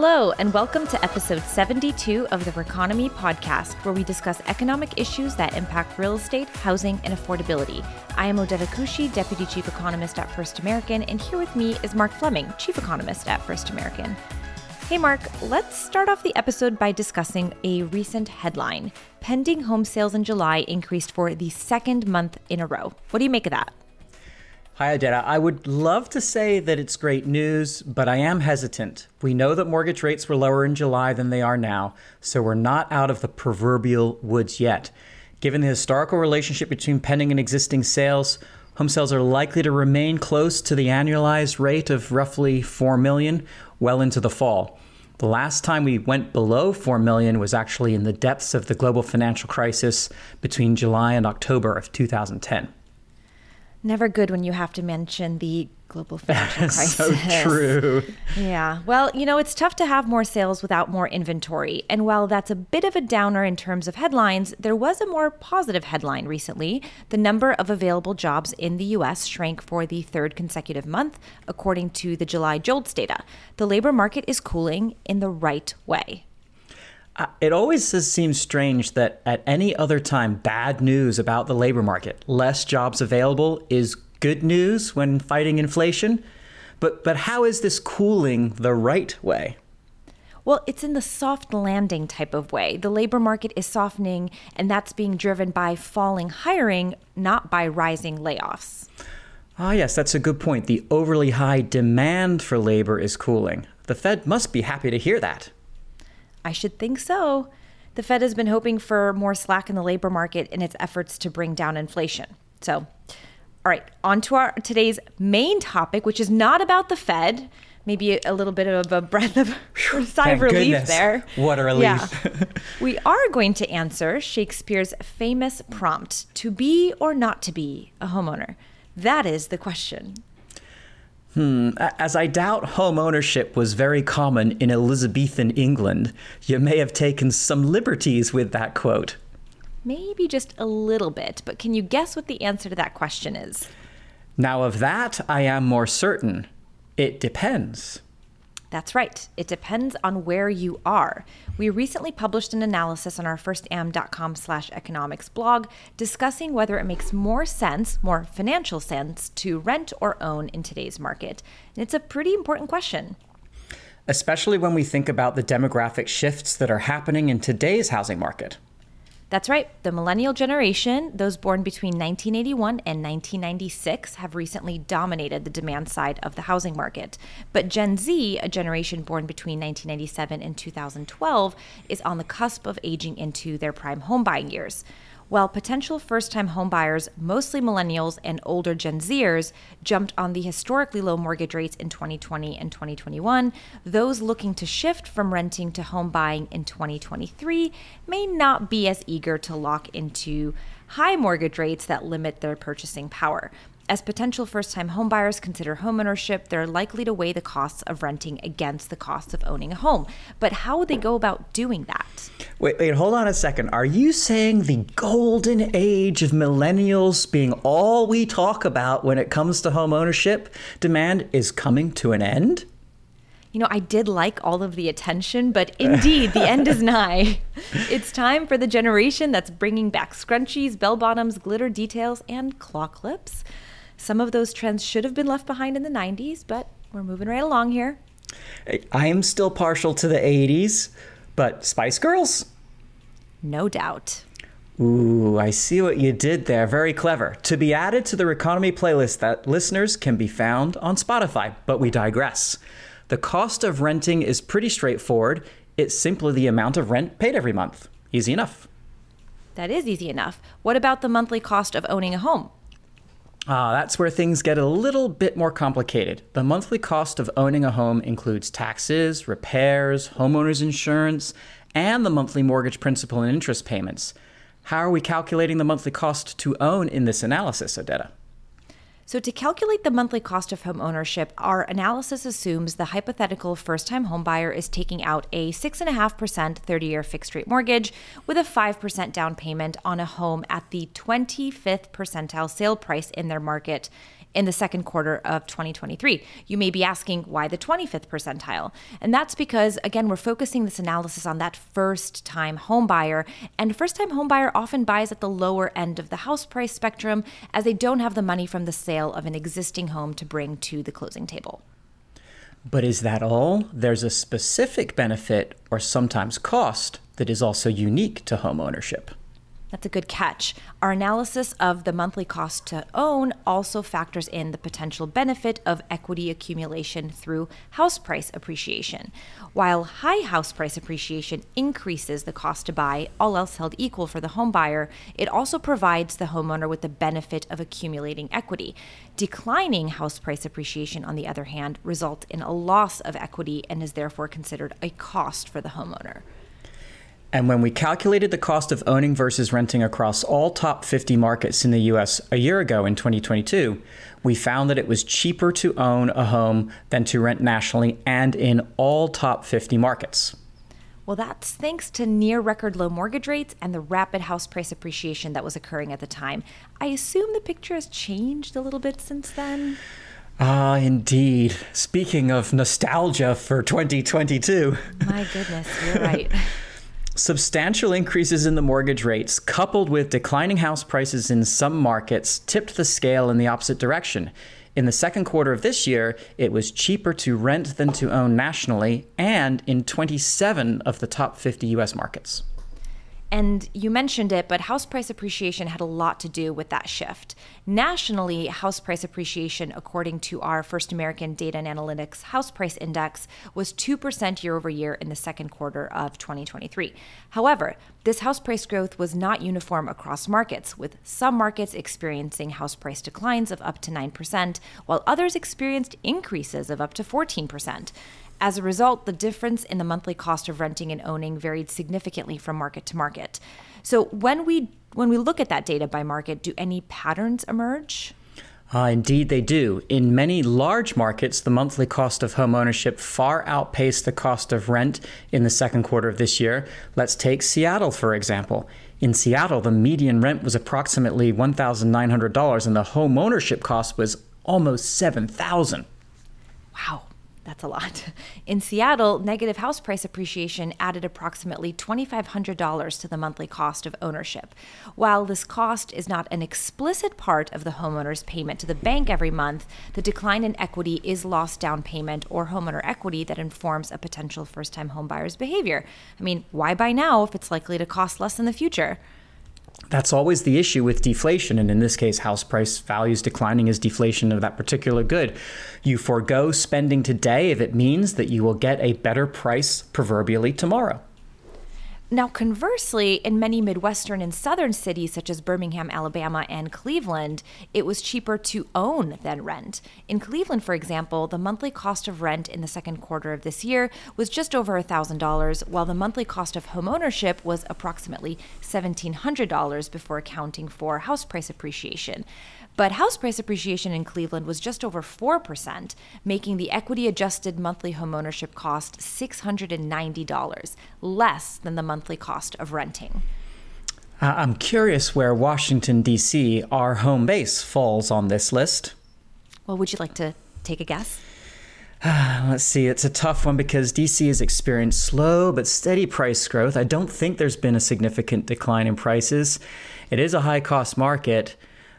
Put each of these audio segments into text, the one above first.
Hello, and welcome to episode 72 of the Reconomy podcast, where we discuss economic issues that impact real estate, housing, and affordability. I am Odeta Kushi, Deputy Chief Economist at First American, and here with me is Mark Fleming, Chief Economist at First American. Hey, Mark, let's start off the episode by discussing a recent headline. Pending home sales in July increased for the second month in a row. What do you make of that? Hi, Odeta. I would love to say that it's great news, but I am hesitant. We know that mortgage rates were lower in July than they are now, so we're not out of the proverbial woods yet. Given the historical relationship between pending and existing sales, home sales are likely to remain close to the annualized rate of roughly 4 million well into the fall. The last time we went below 4 million was actually in the depths of the global financial crisis between July and October of 2010. Never good when you have to mention the global financial crisis. so true. Yeah. Well, you know, it's tough to have more sales without more inventory. And while that's a bit of a downer in terms of headlines, there was a more positive headline recently. The number of available jobs in the U.S. shrank for the third consecutive month, according to the July JOLTS data. The labor market is cooling in the right way. It always seems strange that at any other time, bad news about the labor market, less jobs available, is good news when fighting inflation. But, but how is this cooling the right way? Well, it's in the soft landing type of way. The labor market is softening, and that's being driven by falling hiring, not by rising layoffs. Ah, yes, that's a good point. The overly high demand for labor is cooling. The Fed must be happy to hear that. I should think so. The Fed has been hoping for more slack in the labor market in its efforts to bring down inflation. So, all right, on to our today's main topic, which is not about the Fed. Maybe a little bit of a breath of sigh of relief goodness. there. What a relief. Yeah. we are going to answer Shakespeare's famous prompt to be or not to be a homeowner. That is the question. Hmm. As I doubt home ownership was very common in Elizabethan England, you may have taken some liberties with that quote. Maybe just a little bit, but can you guess what the answer to that question is? Now, of that I am more certain. It depends. That's right. It depends on where you are. We recently published an analysis on our firstam.com slash economics blog discussing whether it makes more sense, more financial sense, to rent or own in today's market. And it's a pretty important question. Especially when we think about the demographic shifts that are happening in today's housing market. That's right. The millennial generation, those born between 1981 and 1996, have recently dominated the demand side of the housing market. But Gen Z, a generation born between 1997 and 2012, is on the cusp of aging into their prime home buying years. While potential first time homebuyers, mostly millennials and older Gen Zers, jumped on the historically low mortgage rates in 2020 and 2021, those looking to shift from renting to home buying in 2023 may not be as eager to lock into high mortgage rates that limit their purchasing power. As potential first time homebuyers consider homeownership, they're likely to weigh the costs of renting against the costs of owning a home. But how would they go about doing that? Wait, wait, hold on a second. Are you saying the golden age of millennials being all we talk about when it comes to home ownership demand is coming to an end? You know, I did like all of the attention, but indeed, the end is nigh. It's time for the generation that's bringing back scrunchies, bell bottoms, glitter details, and claw clips. Some of those trends should have been left behind in the 90s, but we're moving right along here. I am still partial to the 80s, but Spice Girls? No doubt. Ooh, I see what you did there. Very clever. To be added to the Reconomy playlist that listeners can be found on Spotify, but we digress. The cost of renting is pretty straightforward. It's simply the amount of rent paid every month. Easy enough. That is easy enough. What about the monthly cost of owning a home? Ah, that's where things get a little bit more complicated. The monthly cost of owning a home includes taxes, repairs, homeowners insurance, and the monthly mortgage principal and interest payments. How are we calculating the monthly cost to own in this analysis, Odeta? So, to calculate the monthly cost of home ownership, our analysis assumes the hypothetical first time homebuyer is taking out a 6.5% 30 year fixed rate mortgage with a 5% down payment on a home at the 25th percentile sale price in their market in the second quarter of 2023. You may be asking why the 25th percentile? And that's because, again, we're focusing this analysis on that first time homebuyer. And first time homebuyer often buys at the lower end of the house price spectrum as they don't have the money from the sale of an existing home to bring to the closing table. But is that all? There's a specific benefit or sometimes cost that is also unique to home ownership. That's a good catch. Our analysis of the monthly cost to own also factors in the potential benefit of equity accumulation through house price appreciation. While high house price appreciation increases the cost to buy, all else held equal for the home buyer, it also provides the homeowner with the benefit of accumulating equity. Declining house price appreciation, on the other hand, results in a loss of equity and is therefore considered a cost for the homeowner. And when we calculated the cost of owning versus renting across all top 50 markets in the US a year ago in 2022, we found that it was cheaper to own a home than to rent nationally and in all top 50 markets. Well, that's thanks to near record low mortgage rates and the rapid house price appreciation that was occurring at the time. I assume the picture has changed a little bit since then. Ah, indeed. Speaking of nostalgia for 2022. My goodness, you're right. Substantial increases in the mortgage rates, coupled with declining house prices in some markets, tipped the scale in the opposite direction. In the second quarter of this year, it was cheaper to rent than to own nationally, and in 27 of the top 50 US markets. And you mentioned it, but house price appreciation had a lot to do with that shift. Nationally, house price appreciation, according to our First American Data and Analytics House Price Index, was 2% year over year in the second quarter of 2023. However, this house price growth was not uniform across markets, with some markets experiencing house price declines of up to 9%, while others experienced increases of up to 14%. As a result, the difference in the monthly cost of renting and owning varied significantly from market to market. So when we when we look at that data by market, do any patterns emerge? Uh, indeed, they do. In many large markets, the monthly cost of home ownership far outpaced the cost of rent in the second quarter of this year. Let's take Seattle, for example. In Seattle, the median rent was approximately $1,900 and the home ownership cost was almost 7,000. Wow. That's a lot. In Seattle, negative house price appreciation added approximately $2,500 to the monthly cost of ownership. While this cost is not an explicit part of the homeowner's payment to the bank every month, the decline in equity is lost down payment or homeowner equity that informs a potential first time homebuyer's behavior. I mean, why buy now if it's likely to cost less in the future? That's always the issue with deflation, and in this case, house price values declining is deflation of that particular good. You forego spending today if it means that you will get a better price proverbially tomorrow. Now, conversely, in many Midwestern and Southern cities such as Birmingham, Alabama, and Cleveland, it was cheaper to own than rent. In Cleveland, for example, the monthly cost of rent in the second quarter of this year was just over $1,000, while the monthly cost of homeownership was approximately $1,700 before accounting for house price appreciation. But house price appreciation in Cleveland was just over 4%, making the equity adjusted monthly homeownership cost $690, less than the monthly cost of renting. Uh, I'm curious where Washington, D.C., our home base, falls on this list. Well, would you like to take a guess? Let's see, it's a tough one because DC has experienced slow but steady price growth. I don't think there's been a significant decline in prices. It is a high cost market.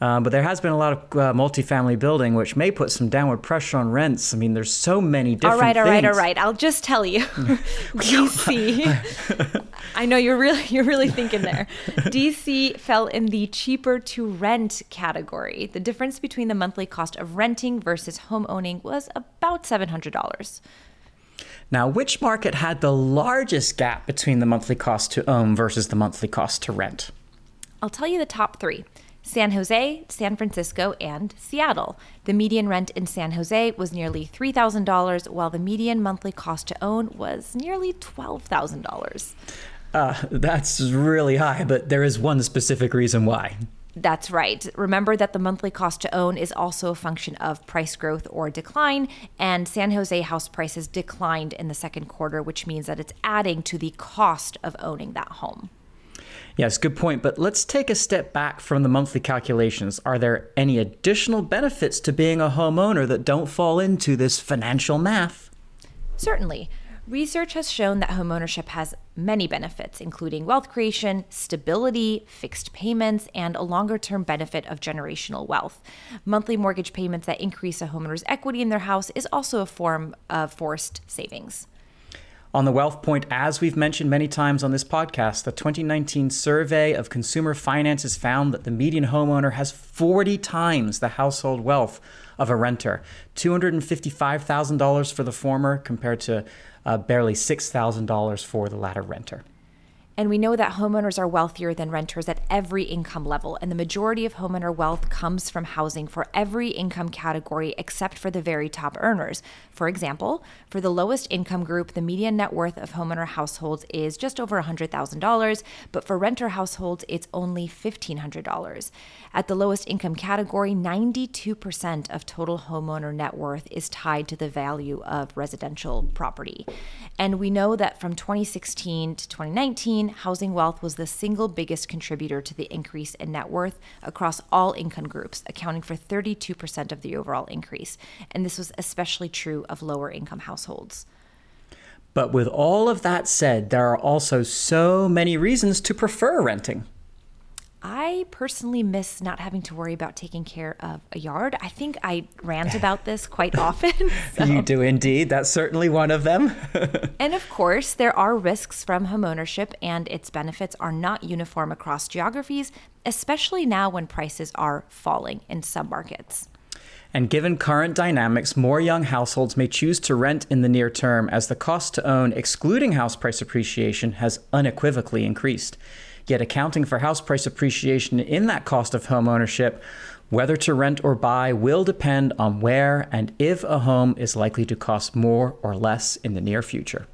Uh, but there has been a lot of uh, multifamily building, which may put some downward pressure on rents. I mean, there's so many different. All right, all right, all right. I'll just tell you, DC. I know you're really you're really thinking there. DC fell in the cheaper to rent category. The difference between the monthly cost of renting versus home owning was about seven hundred dollars. Now, which market had the largest gap between the monthly cost to own versus the monthly cost to rent? I'll tell you the top three. San Jose, San Francisco, and Seattle. The median rent in San Jose was nearly $3,000, while the median monthly cost to own was nearly $12,000. Uh, that's really high, but there is one specific reason why. That's right. Remember that the monthly cost to own is also a function of price growth or decline, and San Jose house prices declined in the second quarter, which means that it's adding to the cost of owning that home. Yes, good point. But let's take a step back from the monthly calculations. Are there any additional benefits to being a homeowner that don't fall into this financial math? Certainly. Research has shown that homeownership has many benefits, including wealth creation, stability, fixed payments, and a longer term benefit of generational wealth. Monthly mortgage payments that increase a homeowner's equity in their house is also a form of forced savings. On the wealth point, as we've mentioned many times on this podcast, the 2019 survey of consumer finances found that the median homeowner has 40 times the household wealth of a renter $255,000 for the former compared to uh, barely $6,000 for the latter renter. And we know that homeowners are wealthier than renters at every income level, and the majority of homeowner wealth comes from housing for every income category except for the very top earners. For example, for the lowest income group, the median net worth of homeowner households is just over $100,000, but for renter households, it's only $1,500. At the lowest income category, 92% of total homeowner net worth is tied to the value of residential property. And we know that from 2016 to 2019, housing wealth was the single biggest contributor to the increase in net worth across all income groups, accounting for 32% of the overall increase. And this was especially true of lower income households. But with all of that said, there are also so many reasons to prefer renting. I personally miss not having to worry about taking care of a yard. I think I rant about this quite often. So. You do indeed. That's certainly one of them. and of course, there are risks from homeownership, and its benefits are not uniform across geographies, especially now when prices are falling in some markets. And given current dynamics, more young households may choose to rent in the near term as the cost to own, excluding house price appreciation, has unequivocally increased. Yet accounting for house price appreciation in that cost of home ownership, whether to rent or buy will depend on where and if a home is likely to cost more or less in the near future.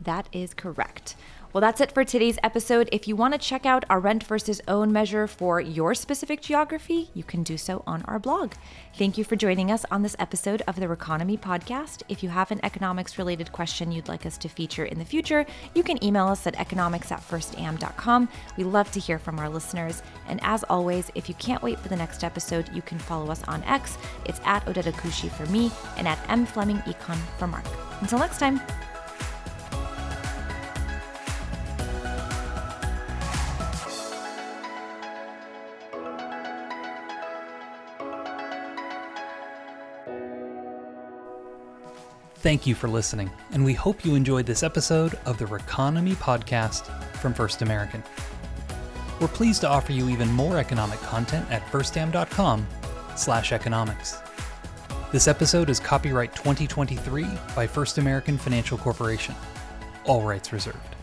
That is correct. Well, that's it for today's episode. If you want to check out our rent versus own measure for your specific geography, you can do so on our blog. Thank you for joining us on this episode of the Reconomy podcast. If you have an economics related question you'd like us to feature in the future, you can email us at economics at firstam.com. We love to hear from our listeners. And as always, if you can't wait for the next episode, you can follow us on X. It's at Odeta Kushi for me and at M Fleming Econ for Mark. Until next time. Thank you for listening, and we hope you enjoyed this episode of the Reconomy podcast from First American. We're pleased to offer you even more economic content at firstam.com slash economics. This episode is copyright 2023 by First American Financial Corporation. All rights reserved.